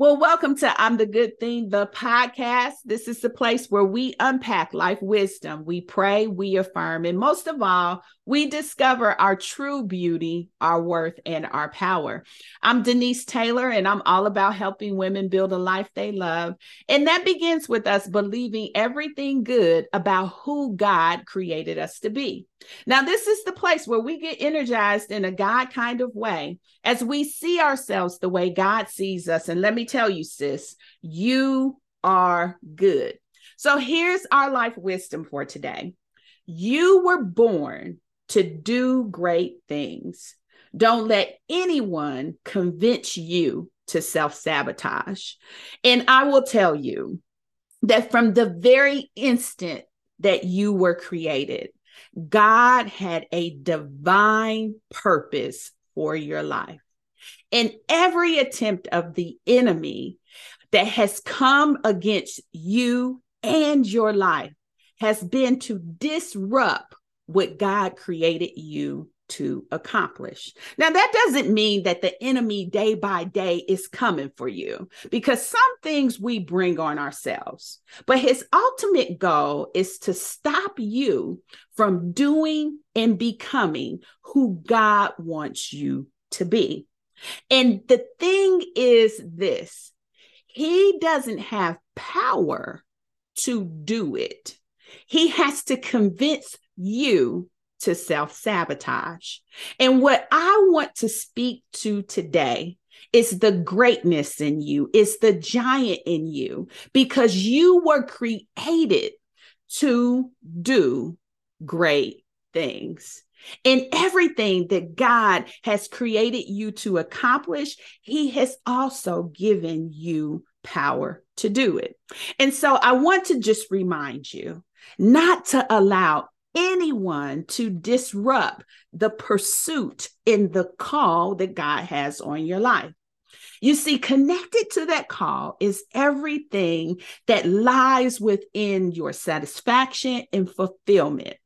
Well, welcome to I'm the Good Thing, the podcast. This is the place where we unpack life wisdom. We pray, we affirm, and most of all, we discover our true beauty, our worth, and our power. I'm Denise Taylor, and I'm all about helping women build a life they love. And that begins with us believing everything good about who God created us to be. Now, this is the place where we get energized in a God kind of way as we see ourselves the way God sees us. And let me tell you, sis, you are good. So here's our life wisdom for today you were born to do great things. Don't let anyone convince you to self sabotage. And I will tell you that from the very instant that you were created, God had a divine purpose for your life. And every attempt of the enemy that has come against you and your life has been to disrupt what God created you to accomplish. Now, that doesn't mean that the enemy day by day is coming for you because some things we bring on ourselves, but his ultimate goal is to stop you from doing and becoming who God wants you to be. And the thing is this he doesn't have power to do it. He has to convince you to self sabotage. And what I want to speak to today is the greatness in you, it's the giant in you, because you were created to do great things. In everything that God has created you to accomplish, He has also given you power to do it. And so I want to just remind you not to allow anyone to disrupt the pursuit in the call that God has on your life. You see, connected to that call is everything that lies within your satisfaction and fulfillment.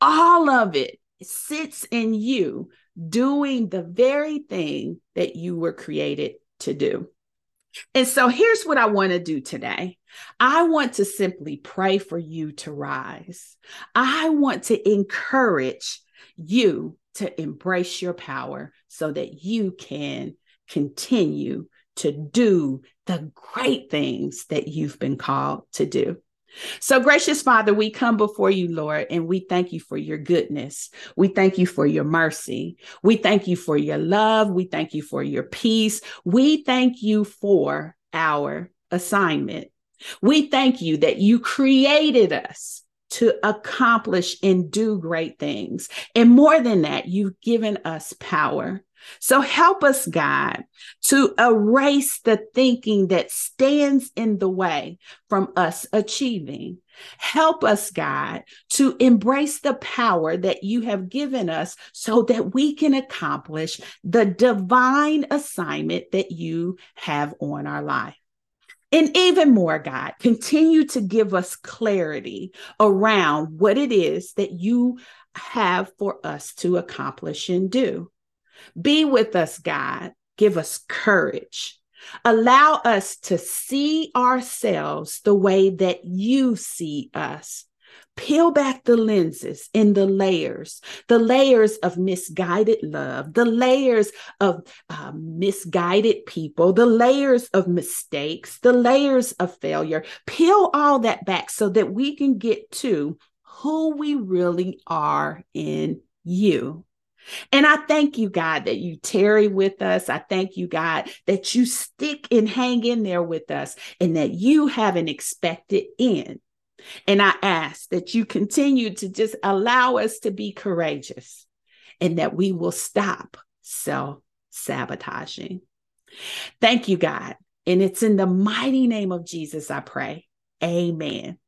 All of it sits in you doing the very thing that you were created to do. And so here's what I want to do today. I want to simply pray for you to rise. I want to encourage you to embrace your power so that you can continue to do the great things that you've been called to do. So, gracious Father, we come before you, Lord, and we thank you for your goodness. We thank you for your mercy. We thank you for your love. We thank you for your peace. We thank you for our assignment. We thank you that you created us to accomplish and do great things. And more than that, you've given us power. So help us, God, to erase the thinking that stands in the way from us achieving. Help us, God, to embrace the power that you have given us so that we can accomplish the divine assignment that you have on our life. And even more, God, continue to give us clarity around what it is that you have for us to accomplish and do. Be with us, God. Give us courage. Allow us to see ourselves the way that you see us. Peel back the lenses and the layers, the layers of misguided love, the layers of uh, misguided people, the layers of mistakes, the layers of failure. Peel all that back so that we can get to who we really are in you. And I thank you, God, that you tarry with us. I thank you, God, that you stick and hang in there with us and that you have an expected end. And I ask that you continue to just allow us to be courageous and that we will stop self sabotaging. Thank you, God. And it's in the mighty name of Jesus I pray. Amen.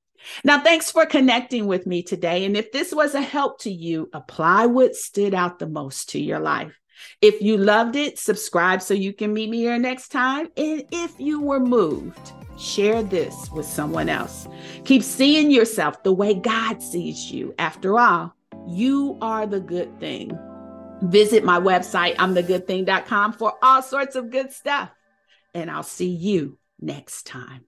Now, thanks for connecting with me today. And if this was a help to you, apply what stood out the most to your life. If you loved it, subscribe so you can meet me here next time. And if you were moved, share this with someone else. Keep seeing yourself the way God sees you. After all, you are the good thing. Visit my website, I'mTheGoodThing.com, for all sorts of good stuff. and I'll see you next time.